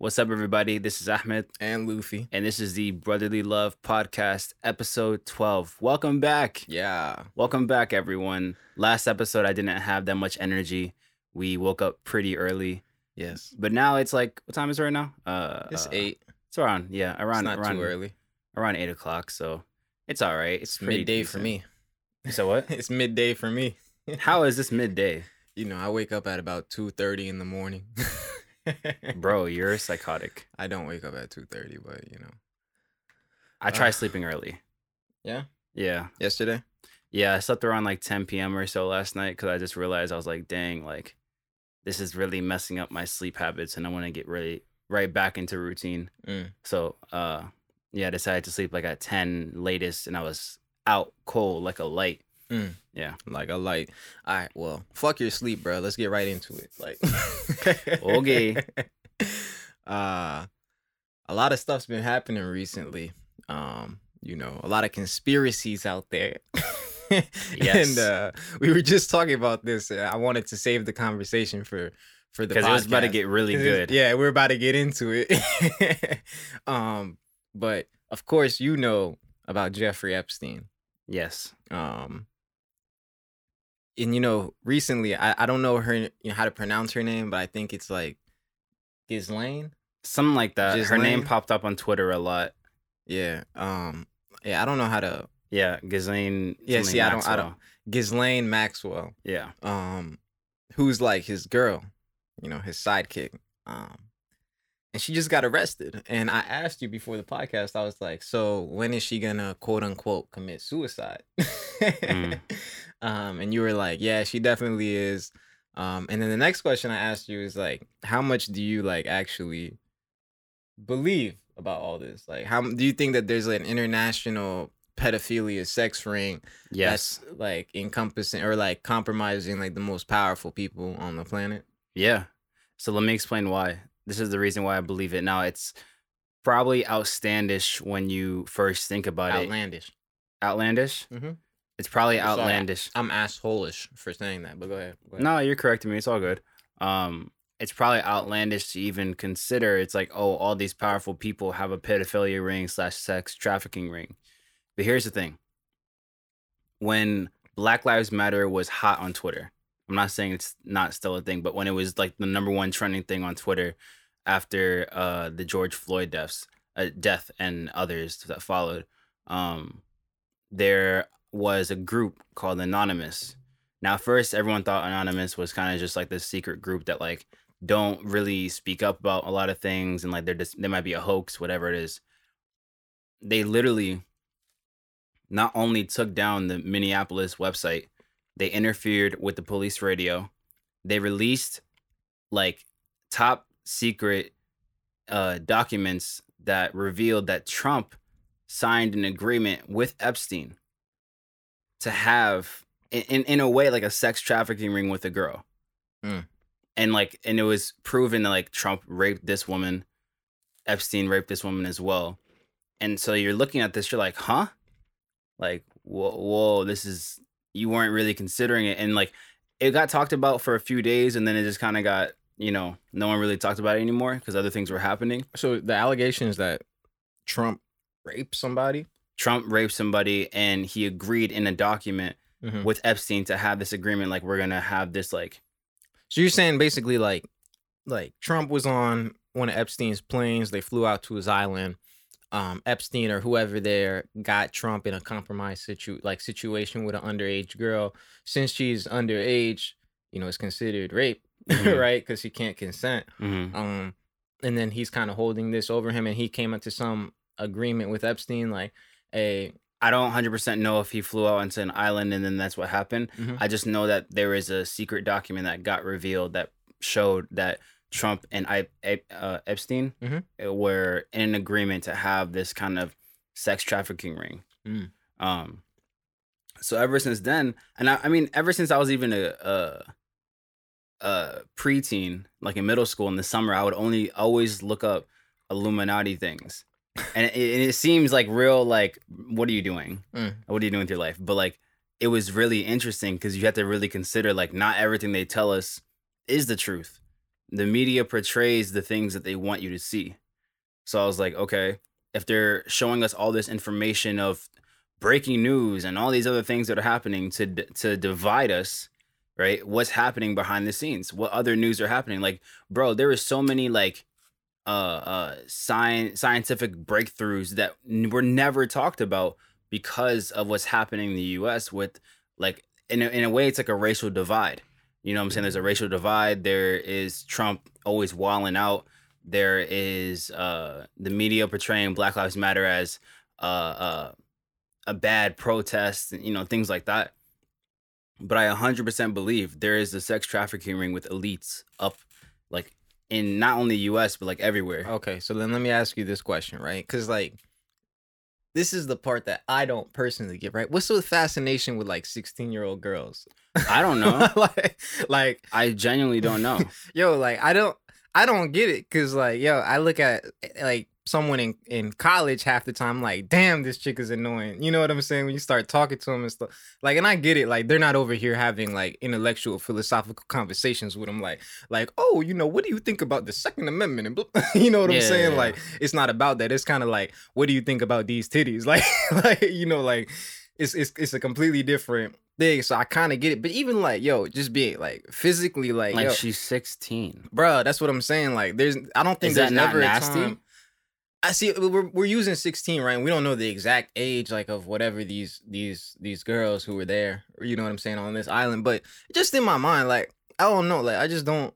What's up, everybody? This is Ahmed, and Lofy. and this is the Brotherly Love Podcast, episode 12. Welcome back. Yeah. Welcome back, everyone. Last episode, I didn't have that much energy. We woke up pretty early, Yes. but now it's like, what time is it right now? Uh, It's uh, eight. It's around, yeah, It's around, not around, too early. around eight o'clock. So it's all right. It's It's midday for me. So what? it's midday for me. How is this midday, You know, I wake up at about two thirty in the morning. bro? You're psychotic. I don't wake up at two thirty, but you know. I try Uh, sleeping early. Yeah. Yeah. Yesterday. Yeah, I slept around like 10 p.m. or so last night because I just realized I was like, dang, like this is really messing up my sleep habits and I want to get really right back into routine. Mm. So, uh, yeah, I decided to sleep like at 10 latest and I was out cold like a light. Mm. Yeah. Like a light. All right. Well, fuck your sleep, bro. Let's get right into it. Like. Okay. Uh, a lot of stuff's been happening recently. Um, you know, a lot of conspiracies out there. Yes. And uh, we were just talking about this. uh, I wanted to save the conversation for for the Because it was about to get really good. Yeah, we're about to get into it. um, but of course, you know about Jeffrey Epstein. Yes. Um, and you know, recently I, I don't know her you know, how to pronounce her name, but I think it's like Ghislaine. Something like that. Her name popped up on Twitter a lot. Yeah. Um. Yeah, I don't know how to Yeah. Ghislaine. Yeah, see, I don't- I don't- Ghislaine Maxwell. Yeah. Um, who's like his girl, you know, his sidekick. Um, and she just got arrested. And I asked you before the podcast. I was like, so when is she gonna quote unquote commit suicide? Mm. Um, and you were like, yeah, she definitely is. Um, and then the next question I asked you is like, how much do you like actually believe about all this? Like, how do you think that there's like an international pedophilia sex ring Yes. that's like encompassing or like compromising like the most powerful people on the planet? Yeah. So let me explain why. This is the reason why I believe it. Now it's probably outlandish when you first think about it. Outlandish. it. Outlandish. Mhm. It's probably Sorry, outlandish. I'm assholish for saying that, but go ahead. Go ahead. No, you're correcting me. It's all good. Um, it's probably outlandish to even consider. It's like, oh, all these powerful people have a pedophilia ring slash sex trafficking ring. But here's the thing: when Black Lives Matter was hot on Twitter, I'm not saying it's not still a thing, but when it was like the number one trending thing on Twitter after uh, the George Floyd deaths, uh, death and others that followed, um, there was a group called Anonymous. Now, first, everyone thought Anonymous was kind of just like this secret group that like don't really speak up about a lot of things, and like they're just they might be a hoax, whatever it is. They literally not only took down the Minneapolis website, they interfered with the police radio. They released like top secret uh, documents that revealed that Trump signed an agreement with Epstein to have in, in, a way like a sex trafficking ring with a girl. Mm. And like and it was proven that like Trump raped this woman, Epstein raped this woman as well. And so you're looking at this, you're like, huh? Like, whoa, whoa, this is you weren't really considering it. And like it got talked about for a few days and then it just kind of got, you know, no one really talked about it anymore because other things were happening. So the allegations that Trump raped somebody. Trump raped somebody and he agreed in a document Mhm. with Epstein to have this agreement like we're gonna have this like So you're saying basically like like Trump was on one of Epstein's planes. They flew out to his island. Um, Epstein or whoever there got Trump in a compromised situ like situation with an underage girl. Since she's underage, you know, it's considered rape, Mhm. right? Because she can't consent. mhm. Um, and then he's kind of holding this over him, and he came up to some agreement with Epstein, like, a I don't 100% know if he flew out onto an island and then that's what happened. Mhm. I just know that there is a secret document that got revealed that showed that Trump and I, uh, Epstein Mhm. uh, were in an agreement to have this kind of sex trafficking ring. Mm. Um, so ever since then, and I, I mean, ever since I was even a, a, a preteen, like in middle school in the summer, I would only always look up Illuminati things. And it, it seems like real, like, what are you doing? Mm. What are you doing with your life? But like, it was really interesting because you have to really consider, like, not everything they tell us is the truth. the media portrays the things that they want you to see. So I was like, okay, if they're showing us all this information of breaking news and all these other things that are happening to to divide us, right? What's happening behind the scenes? What other news are happening? Like, bro, there is so many like uh uh science scientific breakthroughs that n- were never talked about because of what's happening in the US with like in a, in a way it's like a racial divide. You know what I'm saying? There's a racial divide. There is Trump always walling out. There is uh the media portraying Black Lives Matter as uh uh a bad protest, you know, things like that. But I 100% believe there is a sex trafficking ring with elites up like in not only US but like everywhere. Okay, so then let me ask you this question, right? Because like, this is the part that I don't personally get. Right? What's the fascination with like sixteen year old girls? I don't know. like, like, I genuinely don't know. yo, like, I don't, I don't get it. Cause like, yo, I look at eh, like someone in in college half the time, like, damn, this chick is annoying. You know what I'm saying? When you start talking to them and stuff, like, and I get it. Like, they're not over here having like intellectual, philosophical conversations with them. Like, like, oh, you know, what do you think about the Second Amendment? And blah, you know what I'm saying? yeah. Like, it's not about that. It's kind of like, what do you think about these titties? Like, like, you know, like, it's it's it's a completely different thing. So I kind of get it. But even like, yo, just being like physically, like, Like yo, she's 16. Bruh, that's what I'm saying. Like, there's, I don't think Is there's never nasty? a time. I see. We're we're using 16, right? And we don't know the exact age, like of whatever these these these girls who were there. Or you know what I'm saying on this island. But just in my mind, like I don't know, like I just don't,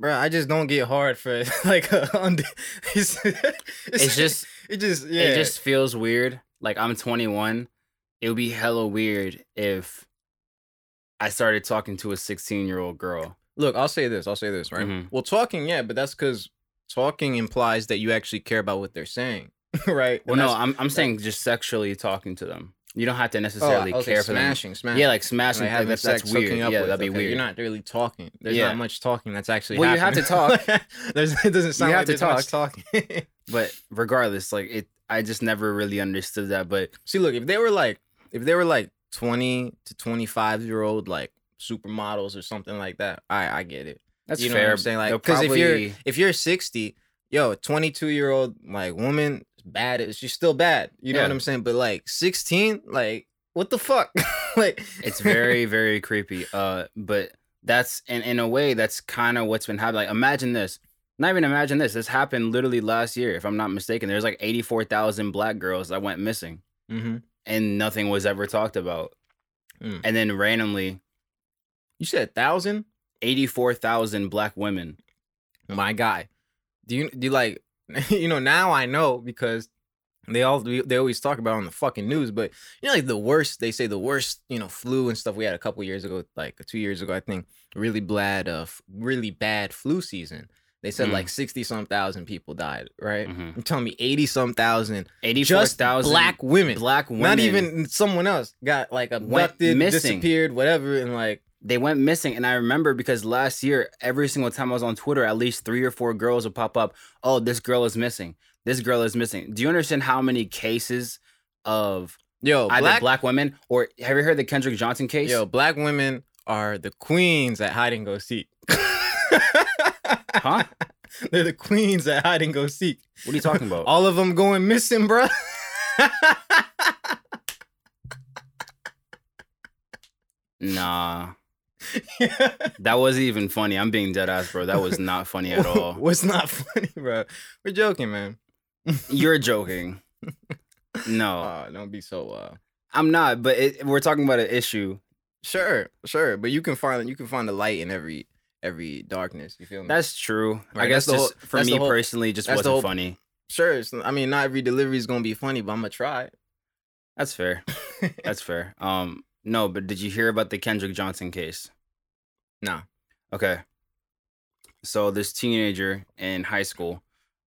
bro, I just don't get hard for like under. It's, It's just it just yeah. it just feels weird. Like I'm 21. It would be hella weird if I started talking to a 16 year old girl. Look, I'll say this. I'll say this, right? Mhm. Well, talking, yeah, but that's because talking implies that you actually care about what they're saying, right? Well, no, I'm I'm saying just sexually talking to them. You don't have to oh, uh, necessarily oh, okay, care for them. smashing, smashing. Yeah, like smashing. like having that's, sex, that's weird. up Yeah, with. that'd be okay, weird. You're not really talking. There's Yeah. not much talking that's actually. Well, you have to talk. there's, it doesn't sound have like to there's much talking. But regardless, like it, I just never really understood that. But See, look, if they were like, if they were like 20 to 25 year old like supermodels or something like that, I I get it. That's you know fair. what I'm saying? Like, because if you're if you're 60, yo, 22 year old like woman, bad. She's still bad. You know Yeah. what I'm saying? But like 16, like what the fuck? like it's very very creepy uh but that's in in a way that's kind of what's been happening like imagine this not even imagine this this happened literally last year if i'm not mistaken there's like 84000 black girls that went missing mm-hmm. and nothing was ever talked about Mm. and then randomly you said thousand. 84000 black women my guy. Do you do you like you know now I know because they all they always talk about it on the fucking news, but you know like the worst they say the worst you know flu and stuff we had a couple years ago, like two years ago I think, really bad uh really bad flu season. They said Mm. like sixty some thousand people died, right? Mhm. You're telling me eighty some thousand just 84000 black women, black women not even someone else got like abducted, missing. disappeared, whatever, and like they went missing and i remember because last year every single time i was on twitter at least three or four girls would pop up oh this girl is missing this girl is missing do you understand how many cases of yo either black, black, women or have you heard the kendrick johnson case Yo, black women are the queens at hide and go seek. Huh? They're the queens at hide and go seek. what are you talking about All of them going missing, bruh. nah that wasn't even funny i'm being dead ass bro that was not funny at all What's not funny, bro? We're joking, man. you're joking no Oh, don't be so uh i'm not but it, we're talking about an issue Sure, sure, but you can find you can find the light in every every darkness. You feel me? that's true i guess just whole- for me whole- personally just wasn't whole- funny sure. I mean, not every delivery is gonna be funny, but I'm gonna try. that's fair That's fair. Um, no, but did you hear about the Kendrick Johnson case? nah. Okay. So this teenager in high school,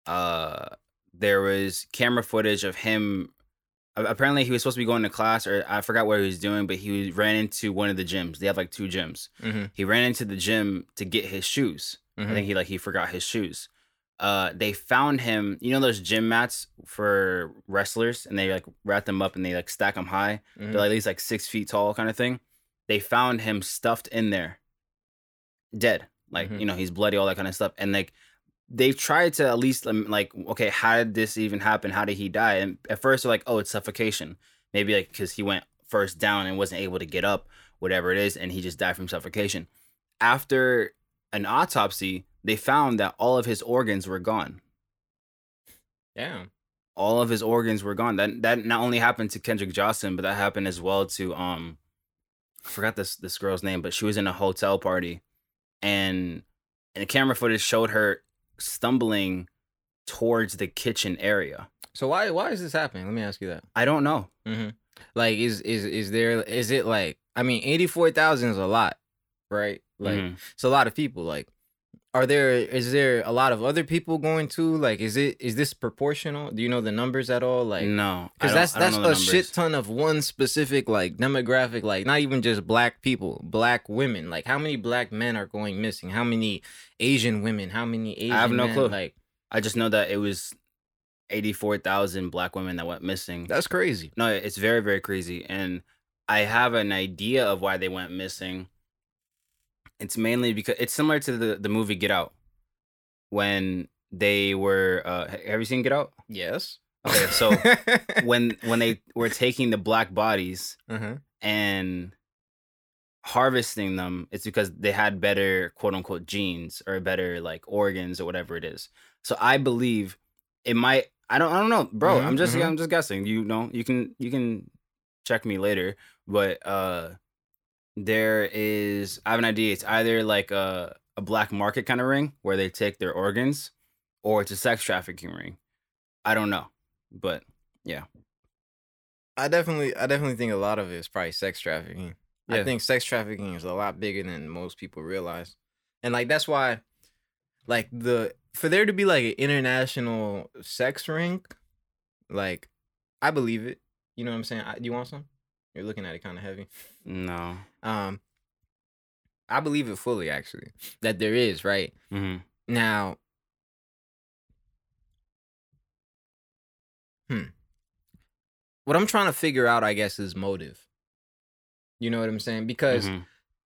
uh, there was camera footage of him. Apparently, he was supposed to be going to class, or I forgot what he was doing, but he ran into one of the gyms. They have like two gyms. Mm-hmm. He ran into the gym to get his shoes. I think he like he forgot his shoes. Uh, they found him. You know those gym mats for wrestlers, and they like wrap them up and they like stack them high. Mhm. They're like at least like six feet tall, kind of thing. They found him stuffed in there, dead, Like Mhm. you know he's bloody, all that kind of stuff, and like they've tried to at least um, like okay, how did this even happen? How did he die? And at first they're like, oh, it's suffocation. Maybe like because he went first down and wasn't able to get up, whatever it is, and he just died from suffocation. After an autopsy, they found that all of his organs were gone Yeah. all of his organs were gone. That that not only happened to Kendrick Johnson, but that happened as well to um I forgot this this girl's name, but she was in a hotel party and and the camera footage showed her stumbling towards the kitchen area. So why why is this happening? Let me ask you that. I don't know. Mm-hmm. Like, is is is there is it like I mean, eighty four thousand is a lot, right? Like, Mhm. it's a lot of people. Like, are there is there a lot of other people going too? Like, is it is this proportional? Do you know the numbers at all? Like, no, because that's that's a shit ton of one specific like demographic. Like, not even just black people, black women. Like, how many black men are going missing? How many Asian women? How many Asian? I have no men? clue. Like, I just know that it was eighty four thousand black women that went missing. that's crazy. No, it's very, very crazy. And I have an idea of why they went missing. It's mainly because it's similar to the, the movie Get Out. When they were uh have you seen Get Out? Yes. Okay, so when when they were taking the black bodies uh-huh. and harvesting them, it's because they had better quote unquote genes or better like organs or whatever it is. So I believe it might I don't I don't know, bro. Mhm, I'm just mhm. I'm just guessing. You know, you can you can check me later, but uh there is I have an idea. It's either like a a black market kind of ring where they take their organs or it's a sex trafficking ring. I don't know. But yeah. I definitely, I definitely think a lot of it is probably sex trafficking. I think sex trafficking is a lot bigger than most people realize, and like that's why, like the for there to be like an international sex ring, like I believe it. You know what I'm saying? I, you want some? You're looking at it kind of heavy. no. Um, I believe it fully, actually, that there is right hmm now. Hmm. What I'm trying to figure out, I guess, is motive. You know what I'm saying? Because Mhm.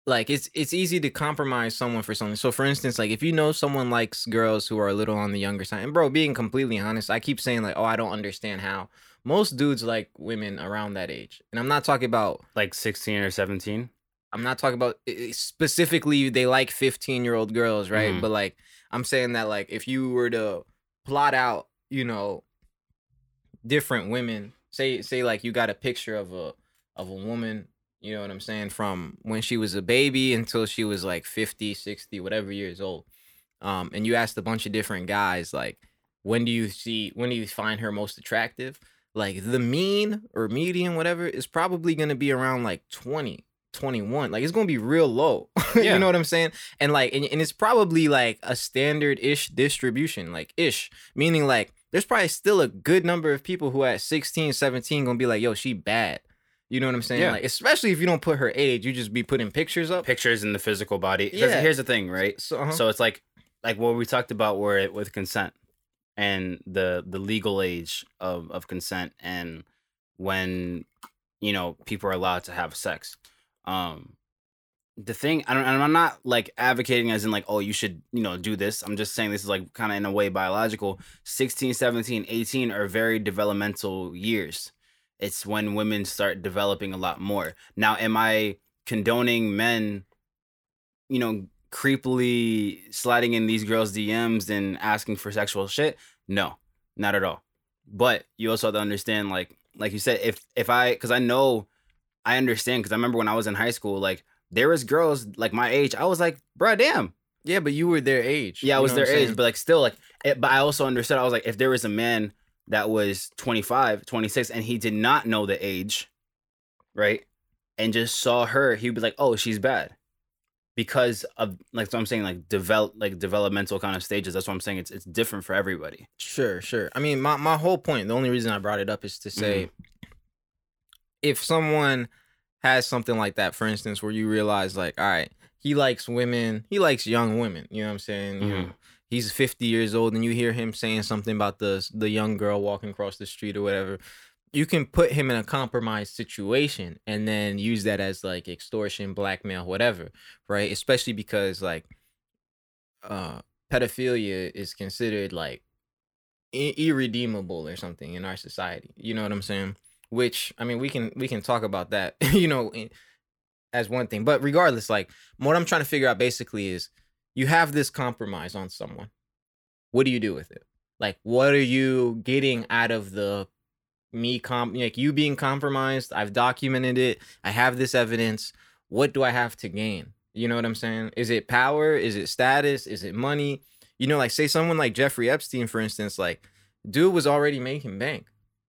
like it's it's easy to compromise someone for something. So for instance, like if you know someone likes girls who are a little on the younger side, and bro, being completely honest, I keep saying like, oh, I don't understand how most dudes like women around that age, and I'm not talking about like 16 or 17. I'm not talking about specifically they like 15 year old girls, right? Mhm. But like I'm saying that like if you were to plot out, you know, different women, say say like you got a picture of a of a woman, you know what I'm saying, from when she was a baby until she was like 50, 60, whatever years old. Um and you asked a bunch of different guys like when do you see when do you find her most attractive? Like the mean or median whatever is probably going to be around like 20 21 like it's gonna be real low Yeah. you know what i'm saying and like and, and it's probably like a standard ish distribution like ish meaning like there's probably still a good number of people who at 16 17 gonna be like yo she bad you know what i'm saying Yeah. like especially if you don't put her age you just be putting pictures up Pictures in the physical body Yeah. Here's the thing, right? so, uh-huh. So it's like like what we talked about where it with consent and the the legal age of of consent and when you know people are allowed to have sex. Um the thing I don't I'm not like advocating as in like oh you should you know do this. I'm just saying this is like kind of in a way biological. 16, 17, 18 are very developmental years. It's when women start developing a lot more. Now am I condoning men you know, creepily sliding in these girls' DMs and asking for sexual shit? No, not at all. But you also have to understand, like, like you said, if if I, because I know, I understand, because I remember when I was in high school, like there was girls like my age. I was like, bruh, damn. yeah but you were their age Yeah, I was their age, but like still, like, it, but I also understood. I was like, if there was a man that was 25, 26, and he did not know the age, right, and just saw her, he'd be like, oh, she's bad. Because of like so I'm saying like develop like developmental kind of stages. That's what I'm saying. It's it's different for everybody. Sure, sure. I mean, my, my whole point, the only reason I brought it up is to say Mm-hmm. if someone has something like that, for instance, where you realize, like, all right, he likes women, he likes young women, you know what I'm saying? You know, he's 50 years old and you hear him saying something about the the young girl walking across the street or whatever. You can put him in a compromised situation and then use that as like extortion, blackmail, whatever, right? Especially because like uh pedophilia is considered like irredeemable or something in our society. You know what I'm saying? Which I mean, we can we can talk about that. you know, as one thing, but regardless, like what I'm trying to figure out basically is you have this compromise on someone. What do you do with it? Like, what are you getting out of the me com like you being compromised? I've documented it. I have this evidence. What do I have to gain? You know what I'm saying? Is it power? Is it status? Is it money? You know, like say someone like Jeffrey Epstein, for instance, like dude was already making bank.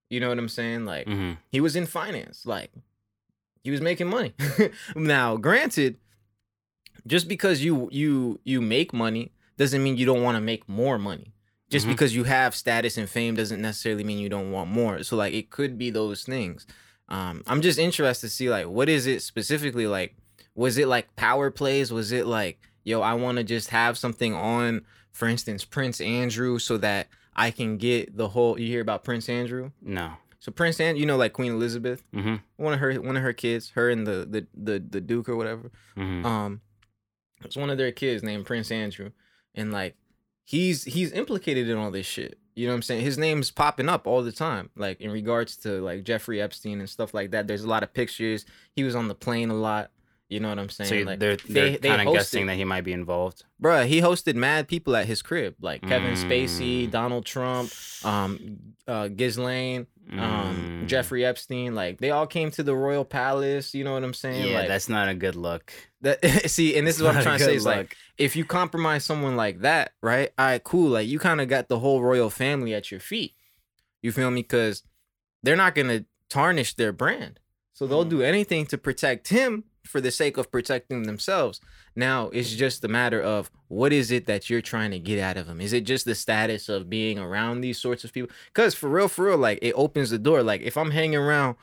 You know what I'm saying? Like hmm he was in finance. Like he was making money. now, granted, just because you you you make money doesn't mean you don't want to make more money. Just Mhm. because you have status and fame doesn't necessarily mean you don't want more. So like it could be those things. Um, I'm just interested to see like what is it specifically like? Was it like power plays? Was it like yo, I want to just have something on, for instance, Prince Andrew, so that I can get the whole. You hear about Prince Andrew? No. So Prince Andrew, you know, like Queen Elizabeth hmm one of her one of her kids, her and the the the, the Duke or whatever. hmm Um, it's one of their kids named Prince Andrew, and like he's he's implicated in all this shit. You know what I'm saying? His name's popping up all the time, like in regards to like Jeffrey Epstein and stuff like that. There's a lot of pictures. He was on the plane a lot. You know what I'm saying? So like they're they're they- kind of guessing that he might be involved. Bruh, he hosted mad people at his crib, like Kevin Spacey, Mm. Donald Trump, um, uh, Ghislaine, um, Mm. Jeffrey Epstein. Like they all came to the royal palace. You know what I'm saying? Yeah, like, that's not a good look. that. see, and this is what I'm trying to say is like, if you compromise someone like that, right? All right, cool. Like you kind of got the whole royal family at your feet. You feel me? Because they're not gonna tarnish their brand, so they'll Mhm. do anything to protect him for the sake of protecting themselves. Now it's just a matter of what is it that you're trying to get out of them? Is it just the status of being around these sorts of people? Because for real, for real, like it opens the door. Like if I'm hanging around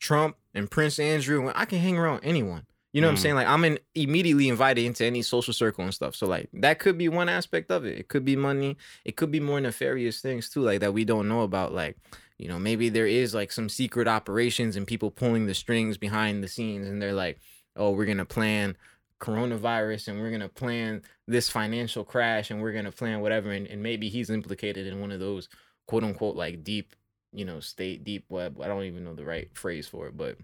Trump and Prince Andrew, I can hang around anyone. You know what I'm Mhm. saying? Like I'm in, immediately invited into any social circle and stuff. So like that could be one aspect of it. It could be money. It could be more nefarious things too, like that we don't know about. Like you know maybe there is like some secret operations and people pulling the strings behind the scenes, and they're like, oh, we're gonna plan coronavirus and we're gonna plan this financial crash and we're gonna plan whatever, and, and maybe he's implicated in one of those quote unquote like deep, you know, state deep web. I don't even know the right phrase for it, but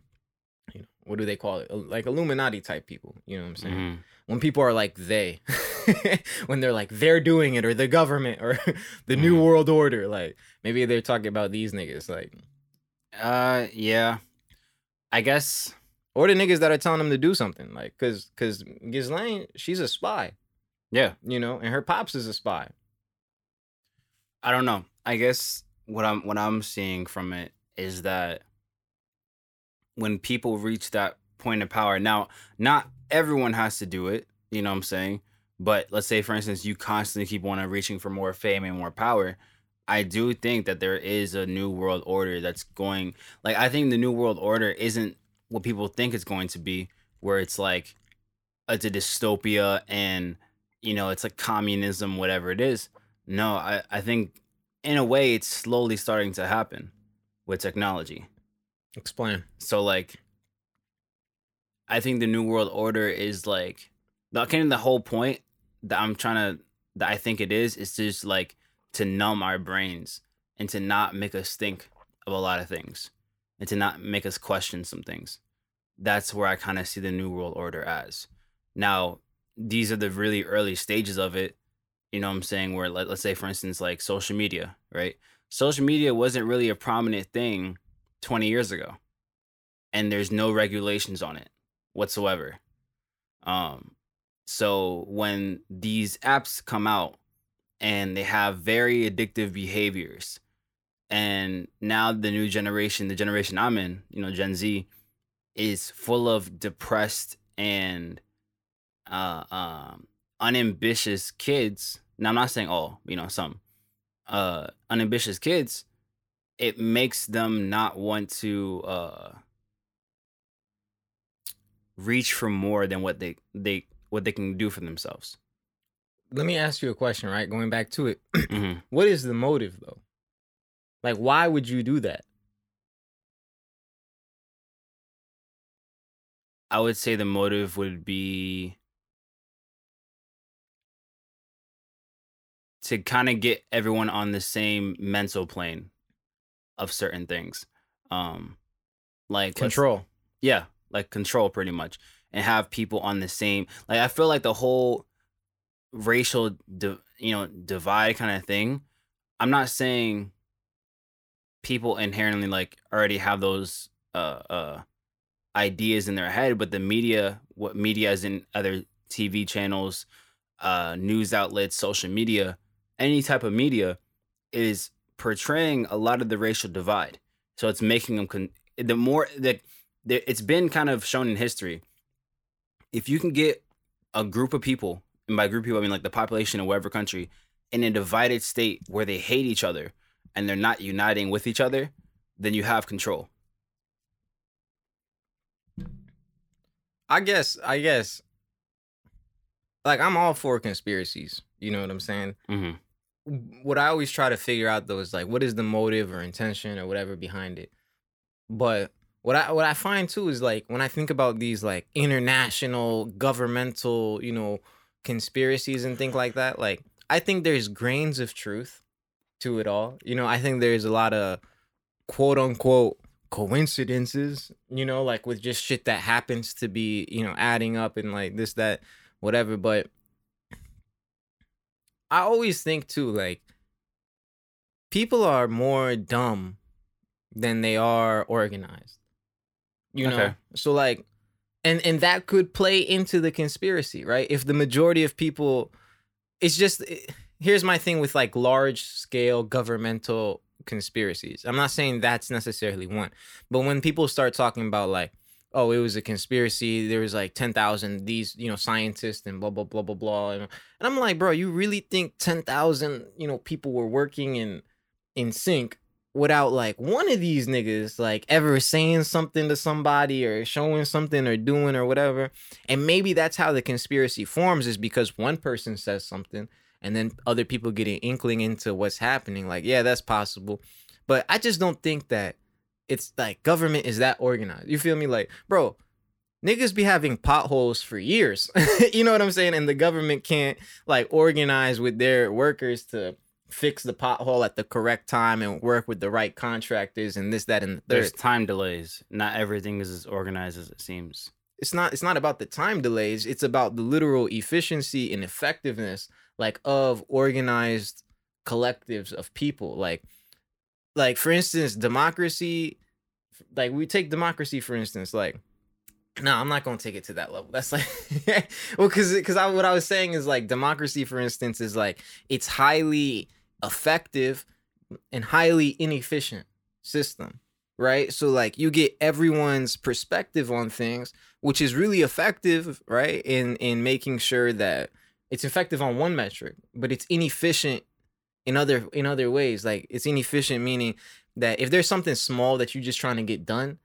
you know, what do they call it? Like Illuminati type people. You know what I'm saying? Mhm. When people are like they, when they're like they're doing it or the government or the new Mhm. world order, like maybe they're talking about these niggas, like Uh, yeah. I guess. or the niggas that are telling them to do something, like cause cause Ghislaine, she's a spy, Yeah. you know, and her pops is a spy. I don't know. I guess what I'm what I'm seeing from it is that when people reach that point of power, now not everyone has to do it, you know what I'm saying? But let's say for instance you constantly keep on reaching for more fame and more power. I do think that there is a new world order that's going like I think the new world order isn't what people think it's going to be, where it's like it's a dystopia and you know it's like communism, whatever it is. No, I, I think in a way it's slowly starting to happen with technology. Explain. So like I think the new world order is like the kind of the whole point that I'm trying to that I think it is is just like to numb our brains and to not make us think of a lot of things and to not make us question some things. That's where I kind of see the new world order as. Now, these are the really early stages of it. You know what I'm saying? Where let, let's say for instance like social media, right? Social media wasn't really a prominent thing 20 years ago. And there's no regulations on it whatsoever. Um so when these apps come out and they have very addictive behaviors and now the new generation, the generation I'm in, you know, Gen Z is full of depressed and uh um unambitious kids. Now I'm not saying all, you know, some uh unambitious kids, it makes them not want to uh reach for more than what they they what they can do for themselves. Let me ask you a question, right? Going back to it. Mhm. what is the motive though? Like why would you do that? I would say the motive would be to kind of get everyone on the same mental plane of certain things. Um like Control. yeah, like control pretty much and have people on the same like I feel like the whole racial di- you know divide kind of thing. I'm not saying people inherently like already have those uh uh ideas in their head, but the media, what media is in other TV channels, uh news outlets, social media, any type of media is portraying a lot of the racial divide. So it's making them con- the more that the, it's been kind of shown in history. If you can get a group of people, and by group of people I mean like the population of whatever country, in a divided state where they hate each other and they're not uniting with each other, then you have control. I guess. I guess. Like I'm all for conspiracies. You know what I'm saying? hmm what I always try to figure out though is like what is the motive or intention or whatever behind it. But what I what I find too is like when I think about these like international governmental, you know, conspiracies and things like that, like I think there's grains of truth to it all. You know, I think there's a lot of quote unquote coincidences, you know, like with just shit that happens to be, you know, adding up and like this, that, whatever. But I always think too, like people are more dumb than they are organized. You know? Okay. So like and and that could play into the conspiracy, right? If the majority of people it's just it- here's my thing with like large scale governmental conspiracies. I'm not saying that's necessarily one, but when people start talking about like oh, it was a conspiracy. There was like 10,000 these, you know, scientists and blah, blah, blah, blah, blah. And, I'm like, bro, you really think 10,000, you know, people were working in, in sync without like one of these niggas like ever saying something to somebody or showing something or doing or whatever. And maybe that's how the conspiracy forms is because one person says something and then other people get an inkling into what's happening. Like, yeah, that's possible. But I just don't think that it's like government is that organized. You feel me? Like, bro, niggas be having potholes for years. you know what I'm saying? And the government can't like organize with their workers to fix the pothole at the correct time and work with the right contractors and this, that, and the There's time delays. Not everything is as organized as it seems. It's not it's not about the time delays, it's about the literal efficiency and effectiveness like of organized collectives of people. Like like for instance, democracy like we take democracy for instance, like no, I'm not gonna take it to that level. That's like, well, because because I, what I was saying is like democracy, for instance, is like it's highly effective and highly inefficient system, right? So like you get everyone's perspective on things, which is really effective, right? In in making sure that it's effective on one metric, but it's inefficient in other in other ways. Like it's inefficient meaning that if there's something small that you're just trying to get done,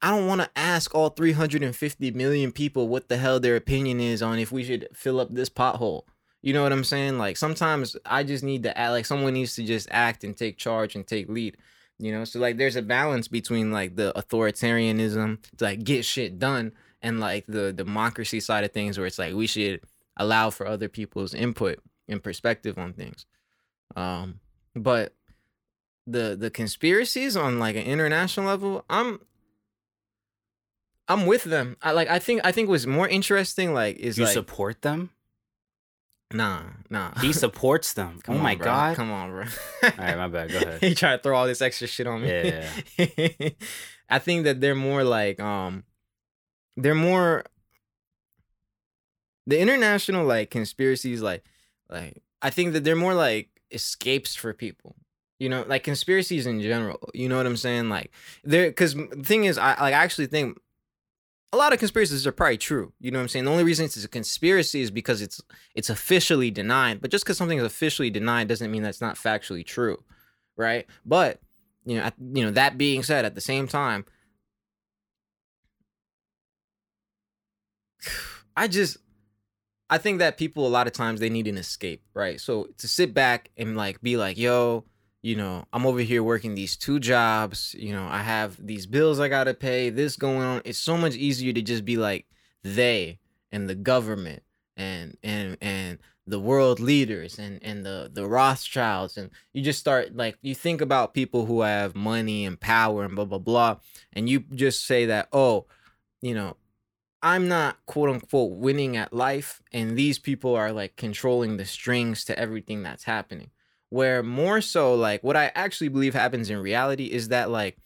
I don't want to ask all 350 million people what the hell their opinion is on if we should fill up this pothole. You know what I'm saying? Like sometimes I just need to act like someone needs to just act and take charge and take lead. You know, so like there's a balance between like the authoritarianism to like get shit done and like the democracy side of things where it's like we should allow for other people's input and perspective on things. Um, but the the conspiracies on like an international level, I'm I'm with them. I like I think I think what's more interesting like is You like support them? nah nah. He supports them. Come oh on, my bro. god. Come on, bro. All right, my bad. Go ahead. he tried to throw all this extra shit on me. Yeah, I think that they're more like um they're more the international like conspiracies like like I think that they're more like escapes for people. You know, like conspiracies in general. You know what I'm saying? Like there cuz the thing is I like I actually think a lot of conspiracies are probably true. You know what I'm saying? The only reason it's a conspiracy is because it's it's officially denied. But just because something is officially denied doesn't mean that's not factually true, right? But you know, at, you know that being said, at the same time, I just I think that people a lot of times they need an escape, right? So to sit back and like be like, yo, you know, I'm over here working these two jobs, you know, I have these bills I got to pay, this going on. It's so much easier to just be like they and the government and and and the world leaders and and the the Rothschilds and you just start like you think about people who have money and power and blah blah blah and you just say that oh you know I'm not quote unquote winning at life and these people are like controlling the strings to everything that's happening where more so like what I actually believe happens in reality is that like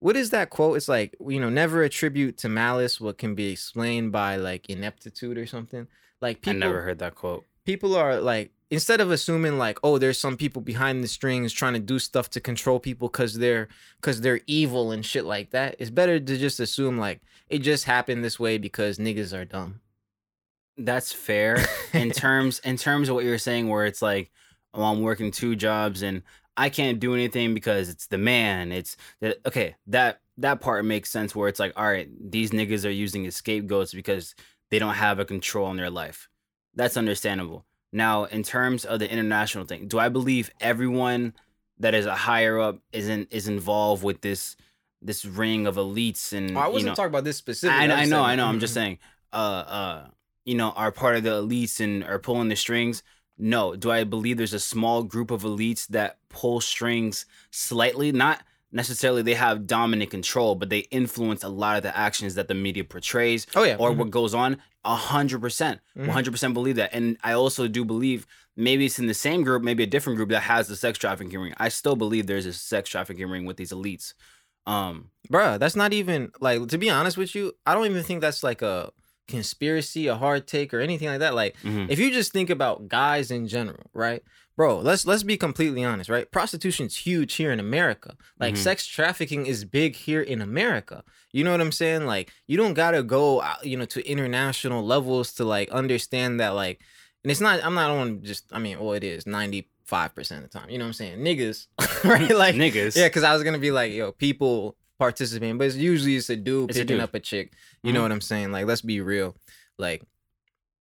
what is that quote? It's like, you know, never attribute to malice what can be explained by like ineptitude or something. Like people I never heard that quote. people are like instead of assuming like, oh, there's some people behind the strings trying to do stuff to control people cuz they're cuz they're evil and shit like that. It's better to just assume like it just happened this way because niggas are dumb. That's fair in terms in terms of what you're saying, where it's like, oh, I'm working two jobs and I can't do anything because it's the man. It's that okay. That that part makes sense. Where it's like, all right, these niggas are using as scapegoats because they don't have a control in their life. That's understandable. Now, in terms of the international thing, do I believe everyone that is a higher up isn't is involved with this this ring of elites and I wasn't know, talking about this specifically. I, I'm I know, I know. I'm just saying, uh, uh, you know, are part of the elites and are pulling the strings. No, do I believe there's a small group of elites that pull strings slightly? Not necessarily they have dominant control, but they influence a lot of the actions that the media portrays Oh yeah. or mhm. what goes on. A hundred percent, one hundred percent believe that. And I also do believe maybe it's in the same group, maybe a different group that has the sex trafficking ring. I still believe there's a sex trafficking ring with these elites. Um, Bruh, that's not even like to be honest with you, I don't even think that's like a conspiracy, a hard take, or anything like that. Like mhm. if you just think about guys in general, right? Bro, let's let's be completely honest, right? Prostitution's huge here in America. Like Mhm. sex trafficking is big here in America. You know what I'm saying? Like you don't gotta go, you know, to international levels to like understand that. Like, and it's not. I'm not on just. I mean, well, it is ninety five percent of the time. You know what I'm saying? Niggas, right? Like niggas. yeah, because I was gonna be like, yo, people participating, but it's usually it's a dude It's a picking dude. up a chick. You know Mhm. what I'm saying? Like, let's be real. Like,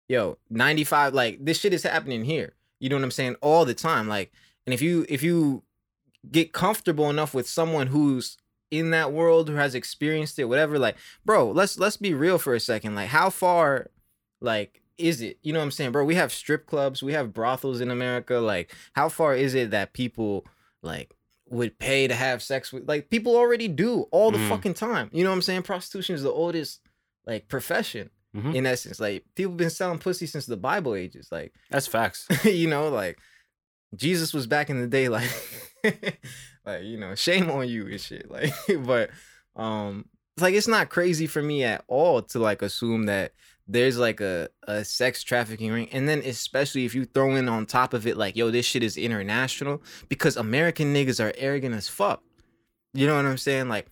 yo, 95, like this shit is happening here. You know what I'm saying? All the time. Like, and if you if you get comfortable enough with someone who's in that world who has experienced it, whatever, like, bro, let's let's be real for a second. Like, how far like is it? You know what I'm saying, bro? We have strip clubs, we have brothels in America. Like, how far is it that people like would pay to have sex with like people already do all the Mhm. fucking time. You know what I'm saying? Prostitution is the oldest like profession Mhm. in essence. Like people been selling pussy since the Bible ages. Like That's facts. you know, like Jesus was back in the day, like like you know, shame on you and shit. Like, but um, it's like it's not crazy for me at all to like assume that there's like a a sex trafficking ring, and then especially if you throw in on top of it, like yo, this shit is international because American niggas are arrogant as fuck. You know what I'm saying? Like,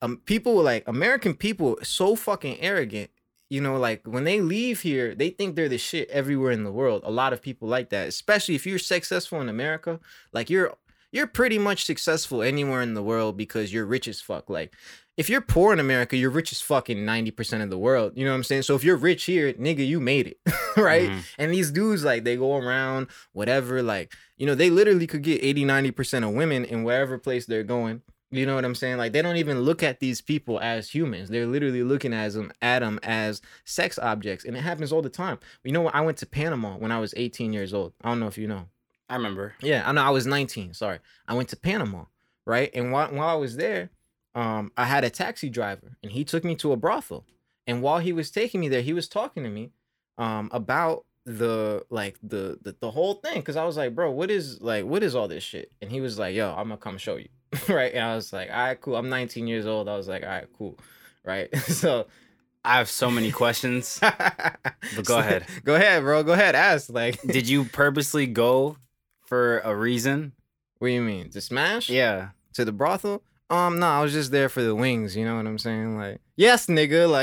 um, people like American people so fucking arrogant you know, like when they leave here, they think they're the shit everywhere in the world. A lot of people like that, especially if you're successful in America. Like you're you're pretty much successful anywhere in the world because you're rich as fuck. Like if you're poor in America, you're rich as fuck in 90% of the world. You know what I'm saying? So if you're rich here, nigga, you made it. right? Mhm. And these dudes, like, they go around, whatever, like, you know, they literally could get 80, 90% of women in wherever place they're going. You know what I'm saying? Like they don't even look at these people as humans. They're literally looking at them, at them as sex objects, and it happens all the time. You know, what? I went to Panama when I was 18 years old. I don't know if you know. I remember. Yeah, I know. I was 19. Sorry, I went to Panama, right? And while while I was there, um, I had a taxi driver, and he took me to a brothel. And while he was taking me there, he was talking to me, um, about the like the the, the whole thing because I was like, bro, what is like what is all this shit? And he was like, yo, I'm gonna come show you, right? And I was like, all right, cool. I'm 19 years old. I was like, all right, cool, right? so. I have so many questions. but go ahead. Go ahead, bro. Go ahead. Ask. Like, Did you purposely go for a reason? what do you mean? To smash? Yeah. to the brothel? Um, no, I was just there for the wings. You know what I'm saying? Like, yes, nigga.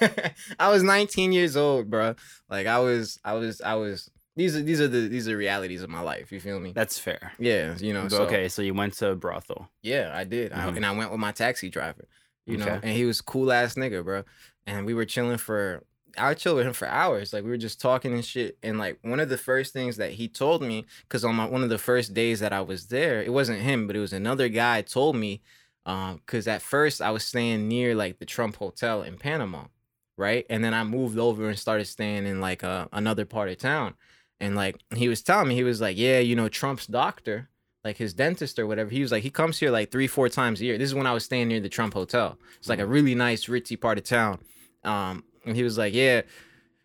Like, I was 19 years old, bro. Like, I was, I was, I was. These are these are the these are realities of my life. You feel me? That's fair. Yeah, you know. So, okay, so you went to a brothel. Yeah, I did, I, Mhm. and I went with my taxi driver. You know, and he was cool ass nigga, bro. And we were chilling for. I would chill with him for hours. Like we were just talking and shit. And like one of the first things that he told me, because on my one of the first days that I was there, it wasn't him, but it was another guy told me, um, because at first I was staying near like the Trump Hotel in Panama, right? And then I moved over and started staying in like uh, another part of town. And like he was telling me, he was like, yeah, you know, Trump's doctor, like his dentist or whatever. He was like, he comes here like three, four times a year. This is when I was staying near the Trump Hotel. It's like a really nice, ritzy part of town. Um, and he was like, yeah,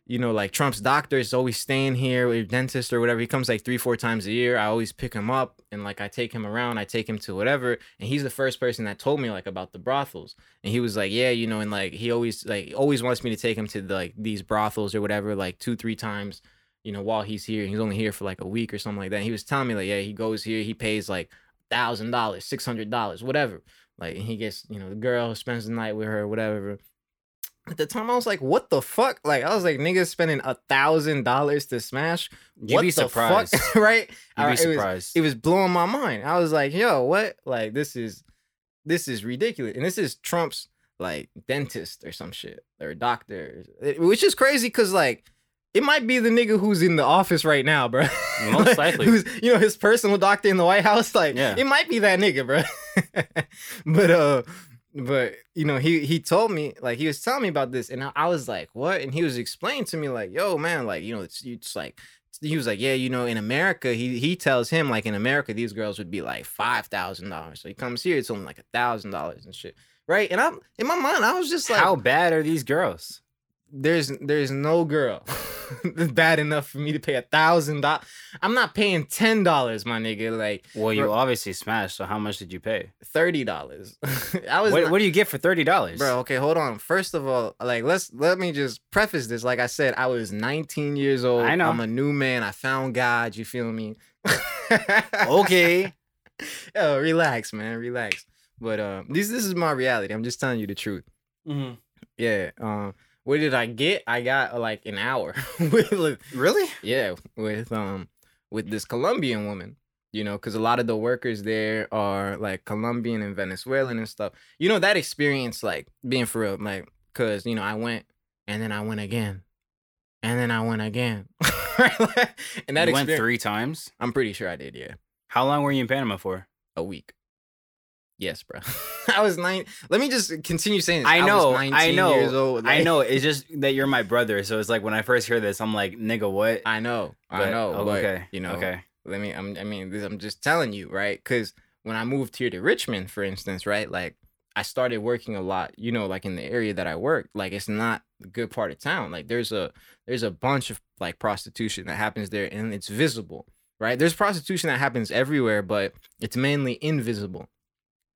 you know, like Trump's doctor is always staying here with dentist or whatever. He comes like three, four times a year. I always pick him up and like I take him around. I take him to whatever. And he's the first person that told me like about the brothels. And he was like, yeah, you know, and like he always like always wants me to take him to like these brothels or whatever, like two, three times, you know, while he's here. He's only here for like a week or something like that. And he was telling me like, yeah, he goes here, he pays like thousand dollars, six hundred dollars, whatever. Like he gets, you know, the girl spends the night with her, whatever at the time I was like, what the fuck? Like I was like, niggas spending a thousand dollars to smash. You'd what be the surprised. fuck? right? You'd be it was- surprised. It was blowing my mind. I was like, yo, what? Like this is this is ridiculous. And this is Trump's like dentist or some shit or doctor. It- which is crazy because like it might be the nigga who's in the office right now, bro. Most likely. who's you know his personal doctor in the White House. Like, Yeah. it might be that nigga, bro. but uh, but you know he he told me like he was telling me about this, and I, I was like, what? And he was explaining to me like, yo, man, like you know it's it's like. He was like, yeah, you know, in America, he he tells him like in America, these girls would be like five thousand dollars. So he comes here, it's only like a thousand dollars and shit, right? And I'm in my mind, I was just like, How bad are these girls? There's there's no girl bad enough for me to pay a thousand dollars. I'm not paying ten dollars, my nigga. Like Well, you Bro- obviously smashed. So how much did you pay? thirty dollars. I was What, not- what do you get for thirty dollars, bro. Okay, hold on. First of all, like let's let me just preface this. Like I said, I was 19 years old. I know. I'm a new man. I found God. You feel me? Okay. Yo, relax, man. Relax. But um, this this is my reality. I'm just telling you the truth. Yeah. Um, what did I get? I got like an hour with Really? Yeah, with um with this Colombian woman, you know, because a lot of the workers there are like Colombian and Venezuelan and stuff. You know that experience, like being for real, like, cause you know I went and then I went again, and then I went again, and that you went three times. I'm pretty sure I did. Yeah, How long were you in Panama for? a week. Yes, bro. I was nine. Let me just continue saying. This. I know, I 19 know, Years old. I know. It's just that you're my brother, so it's like when I first hear this, I'm like, nigga, what? I know. I know. oh, but, okay. You know. Okay. let me I'm, i mean this, i'm just telling you right because when i moved here to richmond for instance right like i started working a lot you know like in the area that i work like it's not a good part of town like there's a there's a bunch of like prostitution that happens there and it's visible right there's prostitution that happens everywhere but it's mainly invisible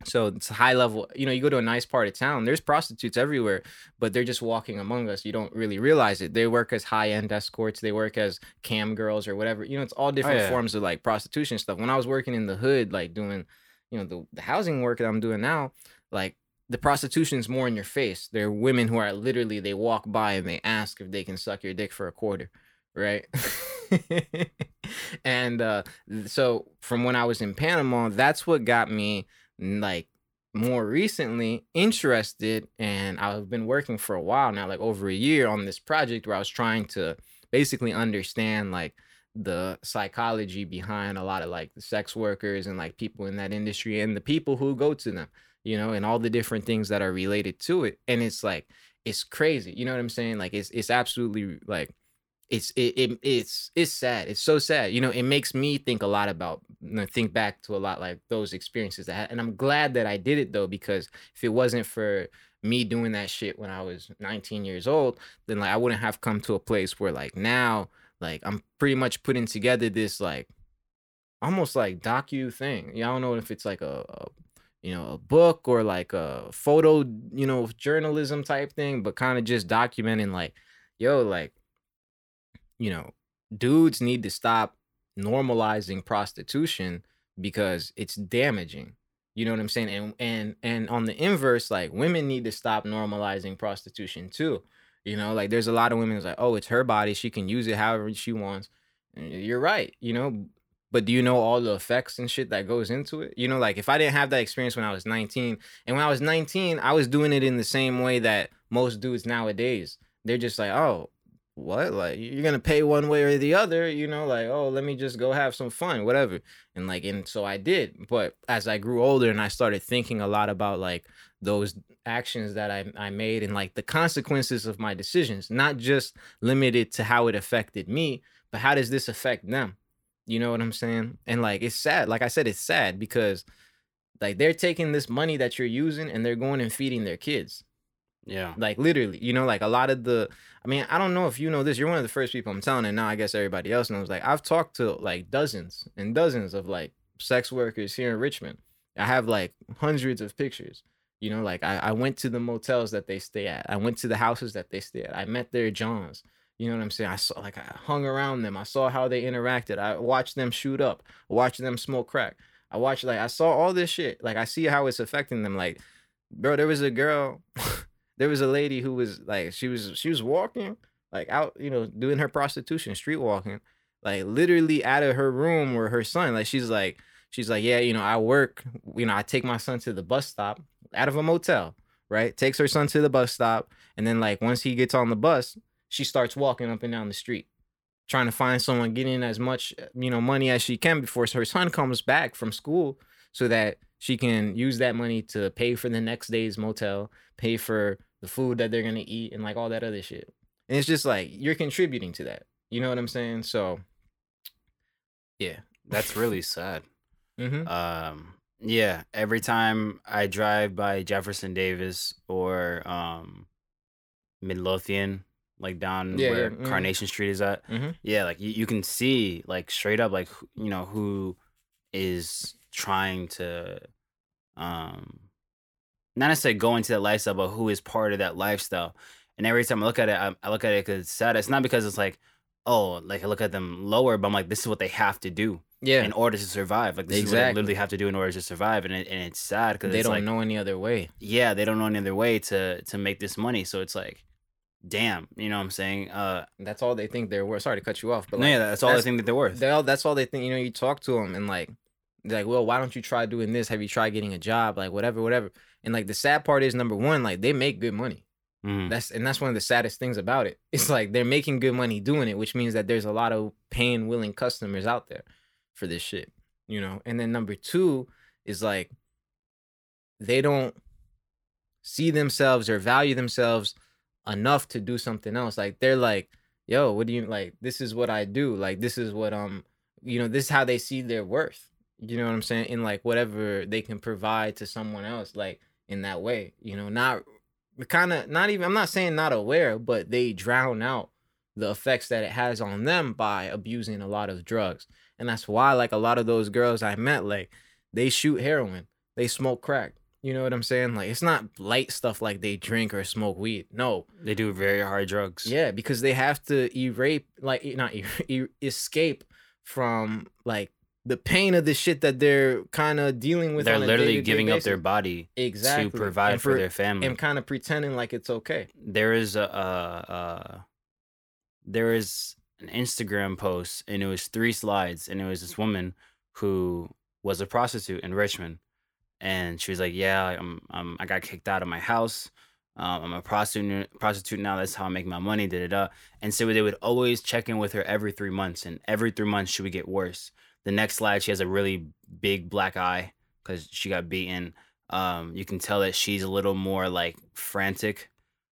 so it's high level you know you go to a nice part of town there's prostitutes everywhere but they're just walking among us you don't really realize it. They work as high end escorts they work as cam girls or whatever you know it's all different yeah. forms of like prostitution stuff. When i was working in the hood like doing you know the, the housing work that i'm doing now like the prostitution's more in your face. There are women who are literally they walk by and they ask if they can suck your dick for a quarter right? And uh so from when i was in panama that's what got me like more recently interested and I've been working for a while now like over a year on this project where I was trying to basically understand like the psychology behind a lot of like the sex workers and like people in that industry and the people who go to them you know and all the different things that are related to it. And it's like it's crazy you know what I'm saying? Like it's it's absolutely like it's it, it it's it's sad it's so sad you know it makes me think a lot about you know, think back to a lot like those experiences that I had. and i'm glad that i did it though because if it wasn't for me doing that shit when i was 19 years old then like i wouldn't have come to a place where like now like i'm pretty much putting together this like almost like docu thing yeah i don't know if it's like a, a you know a book or like a photo you know journalism type thing but kind of just documenting like yo like you know, dudes need to stop normalizing prostitution because it's damaging. You know what I'm saying? And and and on the inverse, like women need to stop normalizing prostitution too. You know, like there's a lot of women that's like, oh, it's her body, she can use it however she wants. You're right, you know. But do you know all the effects and shit that goes into it? You know, like if I didn't have that experience when I was 19, and when I was 19, I was doing it in the same way that most dudes nowadays. They're just like, oh, what? Like you're gonna pay one way or the other, you know, like, oh, let me just go have some fun, whatever. And like, and so I did. But as I grew older and I started thinking a lot about like those actions that I, I made and like the consequences of my decisions, not just limited to how it affected me, but how does this affect them? You know what I'm saying? And like it's sad. Like I said, it's sad because like they're taking this money that you're using and they're going and feeding their kids. Yeah. Like literally, you know, like a lot of the I mean, I don't know if you know this. You're one of the first people I'm telling, and now I guess everybody else knows. Like I've talked to like dozens and dozens of like sex workers here in Richmond. I have like hundreds of pictures. You know, like I, I went to the motels that they stay at. I went to the houses that they stay at. I met their Johns. You know what I'm saying? I saw like I hung around them. I saw how they interacted. I watched them shoot up. Watched them smoke crack. I watched like I saw all this shit. Like I see how it's affecting them. Like, bro, there was a girl there was a lady who was like she was she was walking like out you know doing her prostitution street walking like literally out of her room where her son. Like she's like she's like yeah you know i work you know i take my son to the bus stop out of a motel right? Takes her son to the bus stop and then like once he gets on the bus she starts walking up and down the street trying to find someone getting as much you know money as she can before her son comes back from school so that she can use that money to pay for the next day's motel, pay for the food that they're gonna eat, and like all that other shit. And it's just like you're contributing to that. You know what I'm saying? So, yeah, that's really sad. mm-hmm. Um, yeah, every time I drive by Jefferson Davis or um, Midlothian, like down Yeah, where yeah, mhm. Carnation Street is at, Mhm. yeah, like you, you can see like straight up like you know who is trying to um not necessarily go into that lifestyle, but who is part of that lifestyle. And every time I look at it, I, I look at it because it's sad. It's not because it's like, oh, like I look at them lower, but I'm like, this is what they have to do yeah, in order to survive. Like this is what they literally have to do in order to survive, and it, and it's sad because they don't like, know any other way. yeah, they don't know any other way to to make this money. So it's like, damn, you know what I'm saying? Uh, That's all they think they're worth. Sorry to cut you off, but no, yeah, that's all that's- think that they're worth. they all that's all they think. You know, you talk to them and like, like, well, why don't you try doing this? Have you tried getting a job? Like, whatever, whatever. And like, the sad part is, number one, like they make good money. Mhm. That's and that's one of the saddest things about it. It's like they're making good money doing it, which means that there's a lot of paying willing customers out there for this shit, you know. And then number two is like they don't see themselves or value themselves enough to do something else. Like they're like, yo, what do you like? This is what I do. Like this is what um, you know, this is how they see their worth. You know what I'm saying? In like whatever they can provide to someone else, like in that way. You know, not kind of not even. I'm not saying not aware, but they drown out the effects that it has on them by abusing a lot of drugs. And that's why, like a lot of those girls I met, like they shoot heroin, they smoke crack. You know what I'm saying? Like it's not light stuff like they drink or smoke weed. No, They do very hard drugs. yeah, because they have to erase, like not e- e- escape from like the pain of the shit that they're kind of dealing with. they're literally giving up their body exactly to provide And for, their family. and kind of pretending like it's okay. there is a, a, a there is an Instagram post and it was three slides and it was this woman who was a prostitute in Richmond and she was like yeah I'm, I'm I got kicked out of my house um, I'm a prostitute prostitute now that's how I make my money da da da and so they would always check in with her every three months and every three months she would get worse the next slide she has a really big black eye because she got beaten um, you can tell that she's a little more like frantic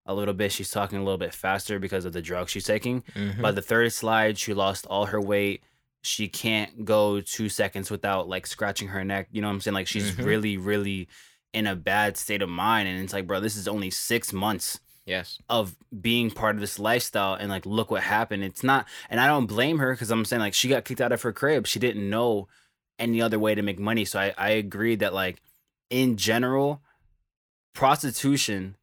a little bit. She's talking a little bit faster because of the drugs she's taking. Mhm. By the third slide, she lost all her weight. She can't go two seconds without like scratching her neck. You know what I'm saying? Like she's Mhm. really, really in a bad state of mind. And it's like, bro, this is only six months yes, of being part of this lifestyle and like look what happened. It's not and i don't blame her because i'm saying like she got kicked out of her crib. She didn't know any other way to make money. So i i agree that like in general prostitution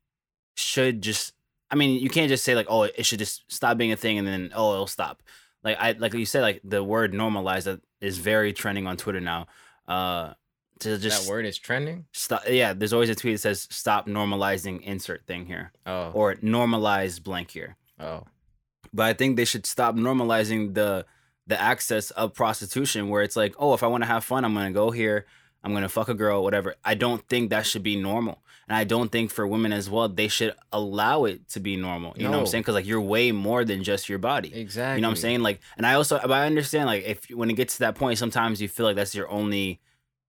should just i mean you can't just say like oh it should just stop being a thing and then oh it'll stop. Like i like you said like the word normalize that is very trending on twitter now. Uh to just that word is trending. stop yeah there's always a tweet that says stop normalizing insert thing here Oh, or normalize blank here. oh, But I think they should stop normalizing the the access of prostitution where it's like, oh, if I want to have fun, I'm gonna go here. I'm gonna fuck a girl, whatever. I don't think that should be normal, and I don't think for women as well they should allow it to be normal. You know what I'm saying? Because like you're way more than just your body. Exactly. You know what I'm saying? Like, and I also, but I understand like if when it gets to that point, sometimes you feel like that's your only,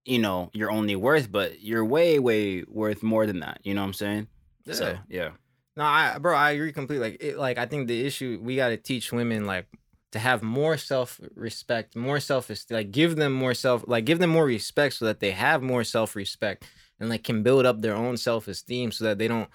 you know, your only worth, but you're way, way worth more than that. You know what I'm saying? So Yeah. yeah, No, I bro, I agree completely. Like it, like I think the issue we got to teach women like to have more self respect, more self esteem. like give them more self like give them more respect so that they have more self respect and like can build up their own self esteem so that they don't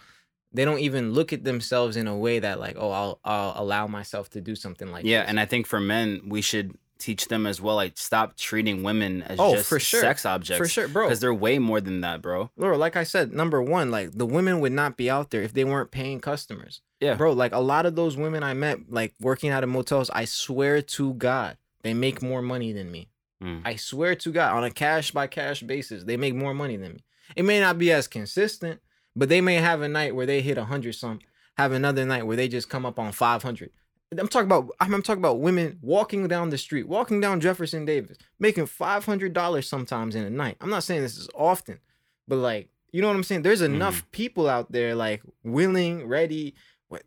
they don't even look at themselves in a way that like oh I'll I'll allow myself to do something like yeah. this. And I think for men, we should teach them as well. Like, stop treating women as Oh, just for sure. sex objects. for sure, bro. because they're way more than that, bro. Laura, like I said, number one, like the women would not be out there if they weren't paying customers. Yeah. Bro, like a lot of those women I met, like working out of motels, I swear to God, they make more money than me. Mm. I swear to God, on a cash by cash basis, they make more money than me. It may not be as consistent, but they may have a night where they hit a hundred some, have another night where they just come up on five hundred. I'm talking about I'm talking about women walking down the street, walking down Jefferson Davis, making five hundred dollars sometimes in a night. I'm not saying this is often, but like you know what I'm saying. There's mm-hmm. enough people out there like willing, ready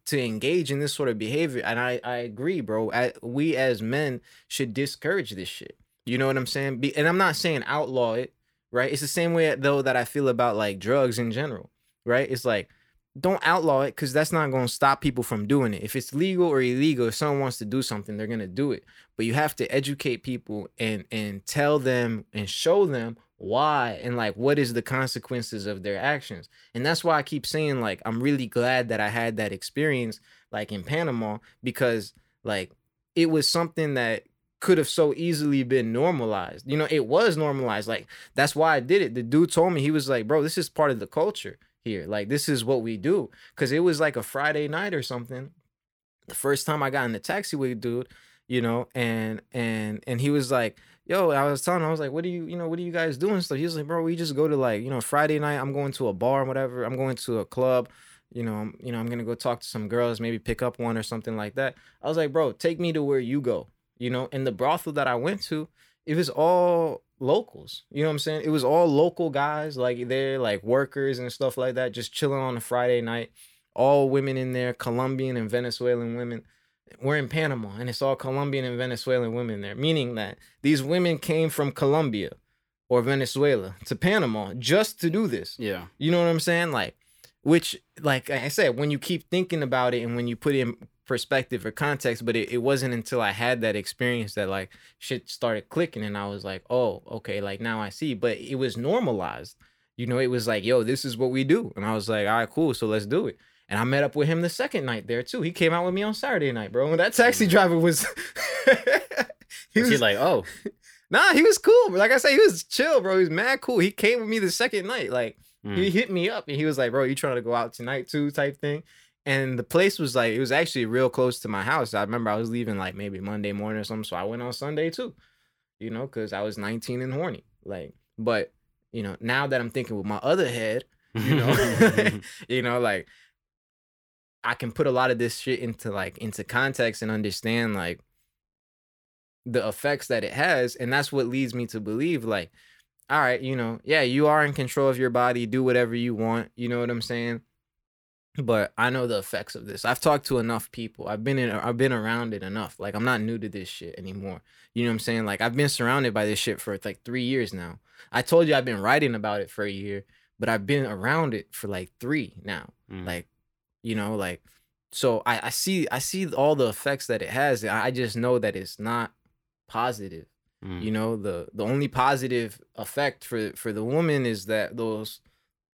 to engage in this sort of behavior, and I I agree, bro. I, we as men should discourage this shit. You know what I'm saying? Be, and I'm not saying outlaw it, right? It's the same way though that I feel about like drugs in general, right? It's like don't outlaw it because that's not going to stop people from doing it. If it's legal or illegal, if someone wants to do something, they're going to do it. But you have to educate people and and tell them and show them why and like what is the consequences of their actions. And that's why I keep saying like I'm really glad that I had that experience like in Panama because like it was something that could have so easily been normalized. You know, it was normalized. Like that's why I did it. The dude told me he was like, "Bro, this is part of the culture here. Like this is what we do." Cuz it was like a Friday night or something. The first time I got in the taxi with dude, you know, and and and he was like, "Yo, I was telling him I was like, "What do you, you know, what are you guys doing?" So he was like, "Bro, we just go to like, you know, Friday night I'm going to a bar or whatever. I'm going to a club." You know, I'm, you know, I'm gonna go talk to some girls, maybe pick up one or something like that. I was like, bro, take me to where you go you know and the brothel that i went to it was all locals you know what i'm saying? It was all local guys like they're like workers and stuff like that just chilling on a friday night. All women in there colombian and venezuelan women. We're in panama and it's all colombian and venezuelan women there. Meaning that these women came from colombia or venezuela to panama just to do this. Yeah. you know what I'm saying? Like, which, like I said, when you keep thinking about it and when you put in perspective or context, but it, it wasn't until I had that experience that like shit started clicking and I was like, oh, okay, like now I see. But it was normalized. You know, it was like, yo, this is what we do. And I was like, all right, cool, so let's do it. And I met up with him the second night there too. He came out with me on Saturday night, bro. And that taxi driver was he Was he like, oh, Nah, he was cool. Like I said, he was chill, bro. He was mad cool. He came with me the second night. Like he mm, hit me up and he was like, "Bro, you trying to go out tonight too?" type thing. And the place was like, it was actually real close to my house. I remember I was leaving like maybe Monday morning or something, so I went on Sunday too. You know, because I was 19 and horny. Like, but you know, now that I'm thinking with my other head, you know, you know, like I can put a lot of this shit into like into context and understand like the effects that it has and that's what leads me to believe like all right you know yeah you are in control of your body do whatever you want you know what i'm saying but i know the effects of this. I've talked to enough people. I've been in i've been around it enough. Like i'm not new to this shit anymore. You know what i'm saying? Like i've been surrounded by this shit for like three years now. I told you i've been writing about it for a year but i've been around it for like three now. Mm. like you know like so I, I see i see all the effects that it has i just know that it's not positive. Mm. you know the the only positive effect for for the woman is that those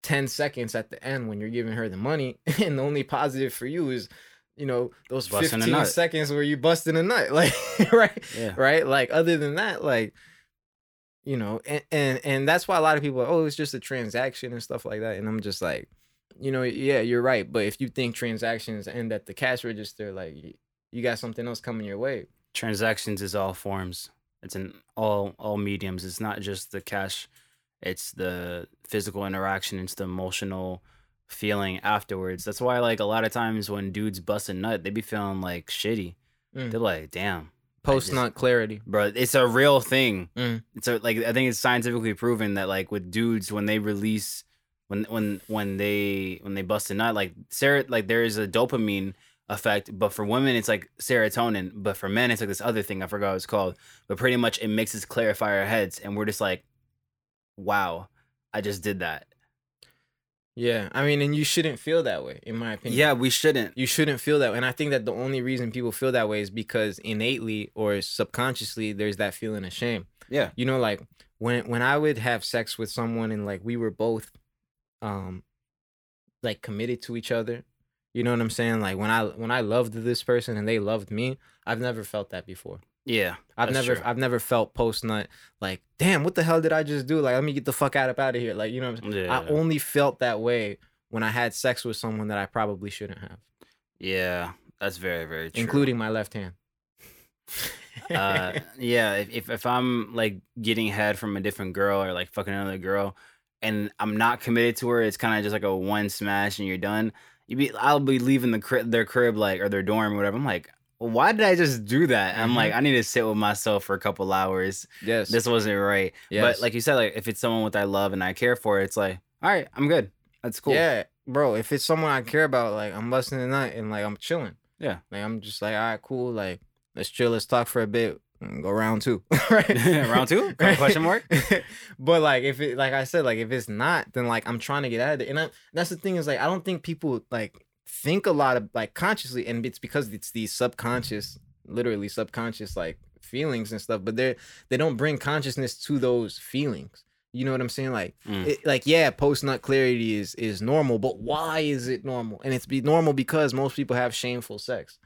10 seconds at the end when you're giving her the money and the only positive for you is you know those Busting 15 seconds where you busting a nut like right yeah. right? Like other than that like you know and, and and that's why a lot of people are oh it's just a transaction and stuff like that and i'm just like you know yeah you're right but if you think transactions end at the cash register like you got something else coming your way. Transactions is all forms. It's in all all mediums. It's not just the cash it's the physical interaction it's the emotional feeling afterwards that's why like a lot of times when dudes bust a nut they be feeling like shitty Mm. they're like damn Post just- nut clarity. bro. It's a real thing. Mm. It's a, like I think it's scientifically proven that like with dudes when they release when when when they when they bust a nut like ser- like there is a dopamine effect, but for women it's like serotonin, but for men it's like this other thing I forgot what it's called. But pretty much it makes us clarify our heads, and we're just like, wow, I just did that. Yeah, I mean, and you shouldn't feel that way, in my opinion. Yeah, we shouldn't. you shouldn't feel that way. And I think that the only reason people feel that way is because innately or subconsciously there's that feeling of shame. Yeah. You know, like when when I would have sex with someone and like we were both um like committed to each other. You know what I'm saying? Like when I when I loved this person and they loved me, I've never felt that before. Yeah, I've That's never true. I've never felt post nut like, damn, what the hell did I just do? Like, let me get the fuck out of out of here. Like, you know what I'm saying? yeah, I only felt that way when I had sex with someone that I probably shouldn't have, yeah. That's very very true. including my left hand. uh yeah if, if i'm like getting head from a different girl or like fucking another girl and i'm not committed to her it's kind of just like a one smash and you're done you be i'll be leaving the crib their crib like or their dorm or whatever i'm like why did i just do that i'm mm-hmm. like i need to sit with myself for a couple hours yes. this wasn't right yes. but like you said like if it's someone with i love and i care for it's like all right i'm good that's cool Yeah, bro. If it's someone I care about, like I'm the nut and like I'm chilling. Yeah. Like I'm just like, all right, cool. Like let's chill, let's talk for a bit. Go round two. right. Round two? Question mark? but like if it like I said, like if it's not, then like I'm trying to get out of it. And I, that's the thing is like I don't think people like think a lot of like consciously, and it's because it's these subconscious, literally subconscious like feelings and stuff. But they they don't bring consciousness to those feelings. You know what I'm saying? Like Mm. it, like yeah, post nut clarity is is normal, but why is it normal? And it's be normal because most people have shameful sex.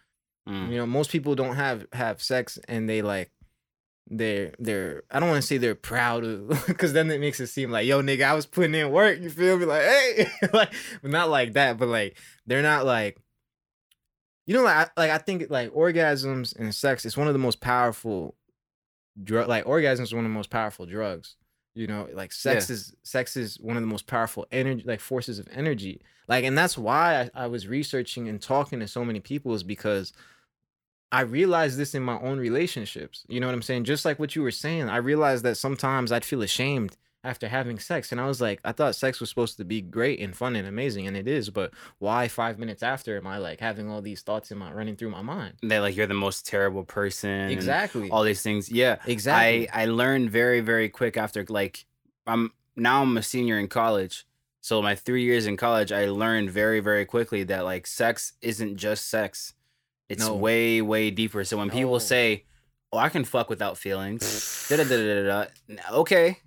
Mm. You know, most people don't have have sex and they like they're they're I don't want to say they're proud of because then it makes it seem like yo nigga I was putting in work. You feel me? Like hey, like not like that, but like they're not like you know like I, like I think like orgasms and sex is one of the most powerful drug like orgasms is one of the most powerful drugs. You know, like sex is sex is one of the most powerful energy like forces of energy. Like and that's why I, I was researching and talking to so many people is because I realized this in my own relationships. You know what I'm saying? Just like what you were saying, I realized that sometimes I'd feel ashamed after having sex. And I was like, I thought sex was supposed to be great and fun and amazing, and it is, but why five minutes after am I like having all these thoughts in my running through my mind? That like you're the most terrible person. Exactly. All these things. Yeah. exactly. I I learned very very quick after like I'm now I'm a senior in college. So my 3 years in college I learned very very quickly that like sex isn't just sex. It's No. way way deeper. So when No. people say, "Oh, I can fuck without feelings." da, da, da, da, da, Okay,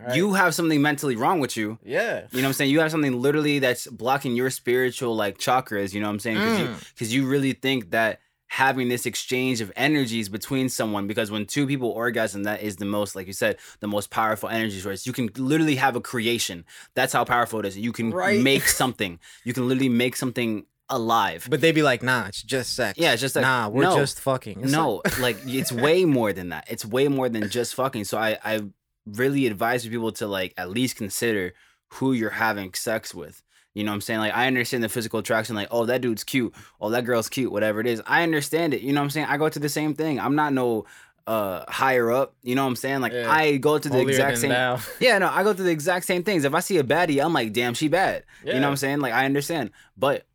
Right? you have something mentally wrong with you. yeah. You know what I'm saying? You have something literally that's blocking your spiritual like chakras, you know what I'm saying? Cuz you Mm. because you really think that having this exchange of energies between someone because when two people orgasm that is the most like you said the most powerful energy source you can literally have a creation that's how powerful it is you can Right. make something you can literally make something alive. But they'd be like, nah, it's just sex. yeah it's just like nah, we're no, just fucking. It's no like it's way more than that. It's way more than just fucking. So i i really advise people to like at least consider who you're having sex with. You know what i'm saying? Like i understand the physical attraction like oh that dude's cute. Oh that girl's cute whatever it is. I understand it. You know what i'm saying? I go to the same thing. I'm not no uh higher up. You know what i'm saying? Like Yeah. i go to the Holier exact same thou. yeah no i go to the exact same things. If i see a baddie i'm like damn she bad. You know what i'm saying? Like i understand. But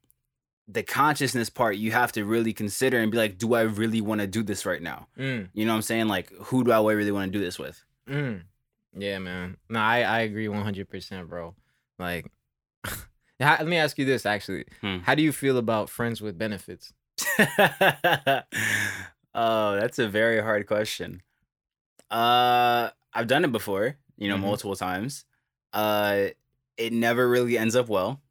the consciousness part you have to really consider and be like do i really want to do this right now Mm, you know what i'm saying like who do i really want to do this with mm. Yeah, man. No, I, I agree 100%, bro. Like, let me ask you this actually. Hmm. How do you feel about friends with benefits? oh that's a very hard question uh i've done it before you know Mhm. multiple times uh it never really ends up well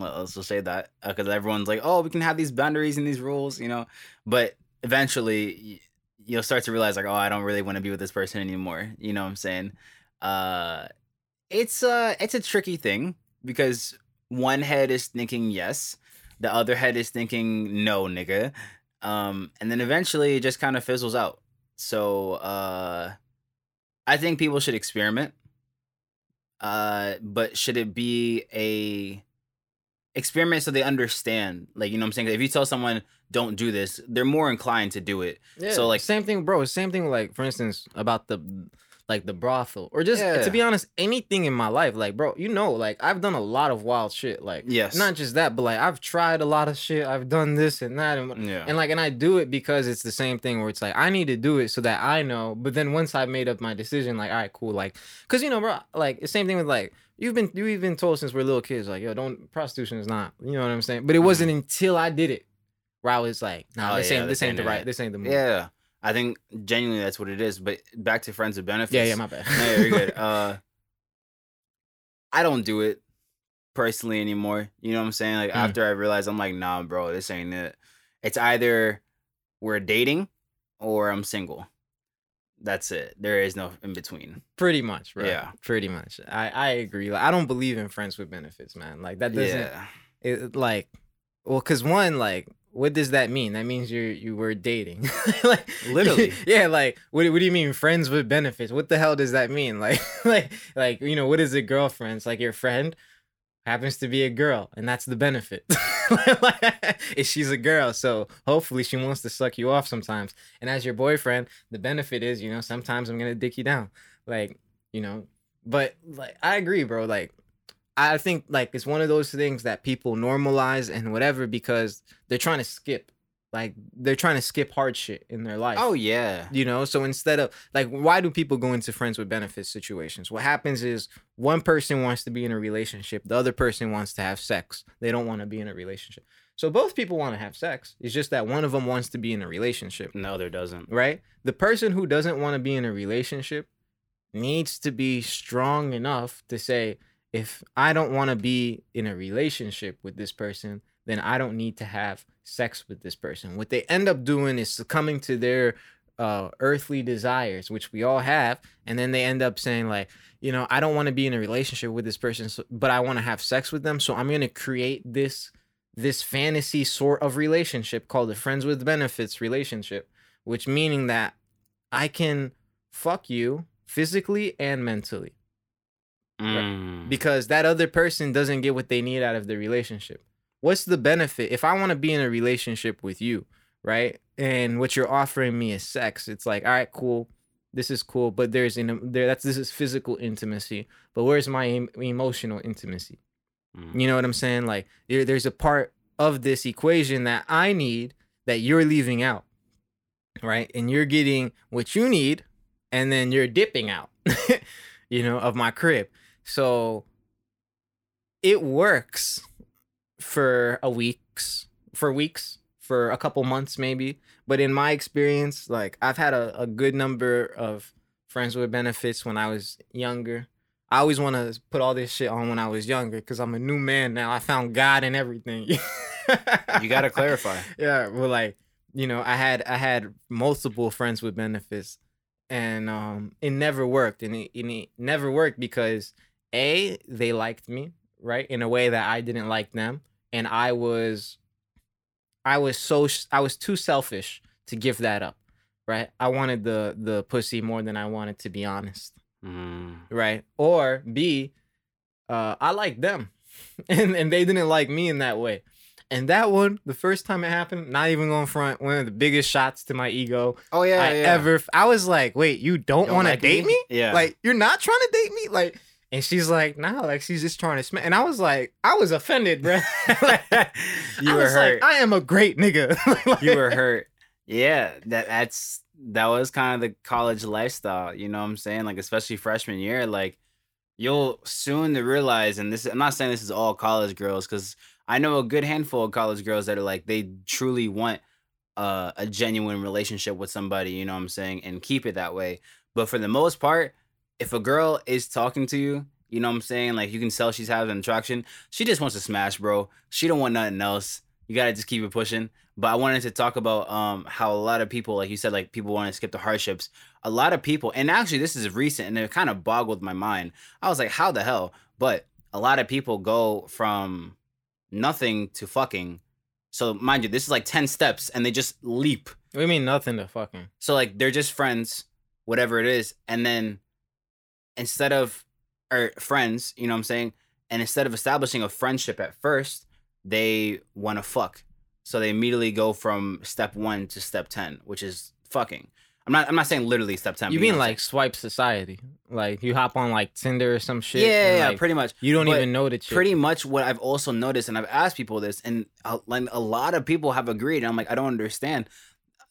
let's just say that because everyone's like oh we can have these boundaries and these rules you know? But eventually you'll start to realize like oh i don't really want to be with this person anymore you know what i'm saying? Uh it's uh it's a tricky thing because one head is thinking yes the other head is thinking no nigga um and then eventually it just kind of fizzles out. So uh i think people should experiment uh but should it be a experiment so they understand. Like, you know what I'm saying? If you tell someone don't do this, they're more inclined to do it. Yeah, So, like- same thing, bro. Same thing, like for instance, about the like the brothel or just Yeah. to be honest, anything in my life, like bro, you know, like I've done a lot of wild shit. Like Yes. not just that, but like I've tried a lot of shit. I've done this and that, and Yeah. and like and I do it because it's the same thing where it's like I need to do it so that I know. But then once I've made up my decision, like all right, cool, like because you know, bro, like the same thing with like you've been you've been told since we're little kids, like yo, don't prostitution is not, you know what I'm saying. But it wasn't until I did it where I was like, nah, Oh, this yeah, ain't this ain't the right, this ain't the move. yeah. I think genuinely that's what it is. But back to friends with benefits. Yeah, yeah, my bad. no, you're good. Uh, I don't do it personally anymore. You know what I'm saying? Like Mm. after I realized, I'm like, nah, bro, this ain't it. It's either we're dating or I'm single. That's it. There is no in between. Pretty much, right? Yeah. pretty much. I I agree. Like I don't believe in friends with benefits, man. Like that doesn't Yeah. it, like well because one like what does that mean that means you're you were dating like Literally. yeah like what, what do you mean friends with benefits what the hell does that mean like like like you know what is a girlfriend it's like your friend happens to be a girl and that's the benefit. Is she's a girl so hopefully she wants to suck you off sometimes. And as your boyfriend the benefit is you know sometimes i'm gonna dick you down. Like you know but like i agree bro. Like I think like it's one of those things that people normalize and whatever because they're trying to skip, like they're trying to skip hard shit in their life. Oh yeah. you know. So instead of like, why do people go into friends with benefits situations? What happens is one person wants to be in a relationship, the other person wants to have sex. They don't want to be in a relationship. So both people want to have sex. It's just that one of them wants to be in a relationship No, there doesn't. right? The person who doesn't want to be in a relationship needs to be strong enough to say, if I don't want to be in a relationship with this person, then I don't need to have sex with this person. What they end up doing is succumbing to their uh, earthly desires, which we all have, and then they end up saying like, you know, I don't want to be in a relationship with this person, so, but I want to have sex with them, so I'm gonna create this this fantasy sort of relationship called a friends with benefits relationship, which meaning that I can fuck you physically and mentally Mm. because that other person doesn't get what they need out of the relationship. What's the benefit if I want to be in a relationship with you, right? And what you're offering me is sex. It's like, all right, cool. This is cool, but there's in there that's this is physical intimacy. But where's my em- emotional intimacy? Mm. You know what I'm saying? Like there, there's a part of this equation that I need that you're leaving out. Right? And you're getting what you need and then you're dipping out. you know, of my crib. So it works for a weeks, for weeks, for a couple months maybe. But in my experience, like I've had a, a good number of friends with benefits when I was younger. I always want to put all this shit on when I was younger because I'm a new man now. I found God and everything. You gotta clarify. Yeah, well, like you know, I had I had multiple friends with benefits, and um, it never worked, and it, and it never worked because a they liked me right in a way that I didn't like them, and I was, I was so I was too selfish to give that up, right? I wanted the the pussy more than I wanted to be honest Mm. right? Or B, uh, I like them, and and they didn't like me in that way. And that one, the first time it happened, not even going front, one of the biggest shots to my ego Oh yeah, I yeah. ever. I was like, wait, you don't, Don't want to like date me? Yeah. Like you're not trying to date me? Like, and she's like, nah, like she's just trying to smack. And I was like, I was offended, bro. you I were was hurt. Like, I am a great nigga. Like- you were hurt. Yeah, that that's that was kind of the college lifestyle. You know what I'm saying? Like especially freshman year, like you'll soon to realize. And this, I'm not saying this is all college girls, because I know a good handful of college girls that are like they truly want uh, a genuine relationship with somebody. You know what I'm saying? And keep it that way. But for the most part, if a girl is talking to you. You know what I'm saying? Like you can tell she's having attraction. She just wants to smash, bro. She don't want nothing else. You gotta just keep it pushing. But I wanted to talk about um how a lot of people, like you said, like people want to skip the hardships. A lot of people, and actually this is recent, and it kind of boggled my mind. I was like, how the hell? But a lot of people go from nothing to fucking. So mind you, this is like ten steps, and they just leap. we mean nothing to fucking. So like they're just friends, whatever it is, and then instead of or friends, you know what I'm saying? And instead of establishing a friendship at first, they want to fuck, so they immediately go from step one to step ten, which is fucking. I'm not. I'm not saying literally step ten. You mean know like swipe society? Like you hop on like Tinder or some shit. yeah, yeah, like, pretty much. You don't but even know the chick. Pretty much what I've also noticed, and I've asked people this, and a, like a lot of people have agreed. And I'm like, I don't understand.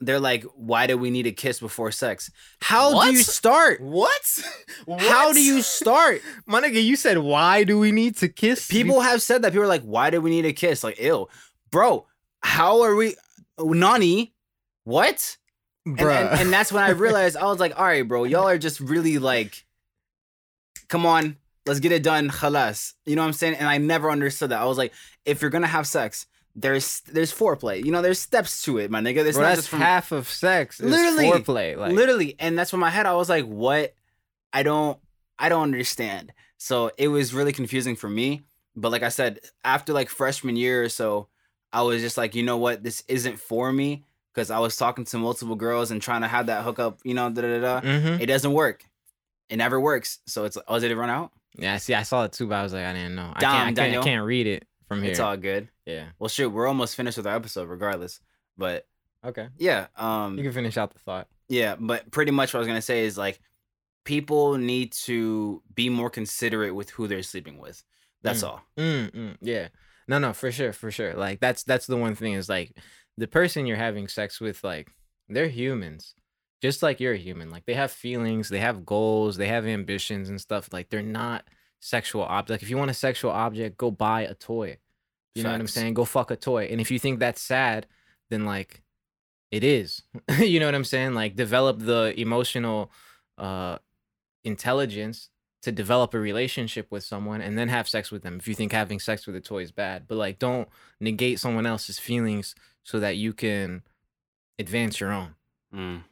They're like, why do we need a kiss before sex? How What? do you start? What? How do you start? My nigga, you said why do we need to kiss? People have said that. People are like, why do we need a kiss? Like, ew, bro. How are we? Nani? What? And, and, and that's when I realized I was like, all right, bro, y'all are just really like, come on, let's get it done, khalas. You know what I'm saying? And I never understood that. I was like, if you're gonna have sex, there's there's foreplay. You know, there's steps to it, my nigga. It's Bro, not that's just from half of sex. Is Literally. foreplay. Like, literally. And that's what my head, I was like, what? I don't, I don't understand. So it was really confusing for me. But like I said, after like freshman year or so, I was just like, you know what, this isn't for me because I was talking to multiple girls and trying to have that hookup. You know, da da da. Mhm. It doesn't work. It never works. So it's oh, did it run out? Yeah, see, I saw it too, but I was like, I didn't know. I Damn, can't, I can't. I can't read it from here. It's all good. Yeah. Well, shoot, we're almost finished with our episode, regardless. But Okay. yeah, um, You can finish out the thought. Yeah, but pretty much what I was gonna say is like people need to be more considerate with who they're sleeping with. That's all. Mm, mm, yeah. No, no, for sure, for sure. Like that's that's the one thing is like the person you're having sex with, like they're humans, just like you're a human. Like they have feelings, they have goals, they have ambitions and stuff. Like they're not sexual object. Like if you want a sexual object, go buy a toy. You know what I'm saying? Go fuck a toy. And if you think that's sad, then like it is. you know what I'm saying? Like develop the emotional uh intelligence to develop a relationship with someone and then have sex with them if you think having sex with a toy is bad. But like don't negate someone else's feelings so that you can advance your own. Mm,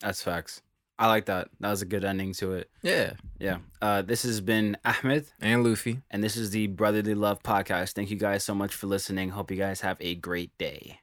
that's facts. I like that. That was a good ending to it. Yeah. Yeah. Uh, this has been Ahmed, And Lofy. and this is the Brotherly Love Podcast. Thank you guys so much for listening. Hope you guys have a great day.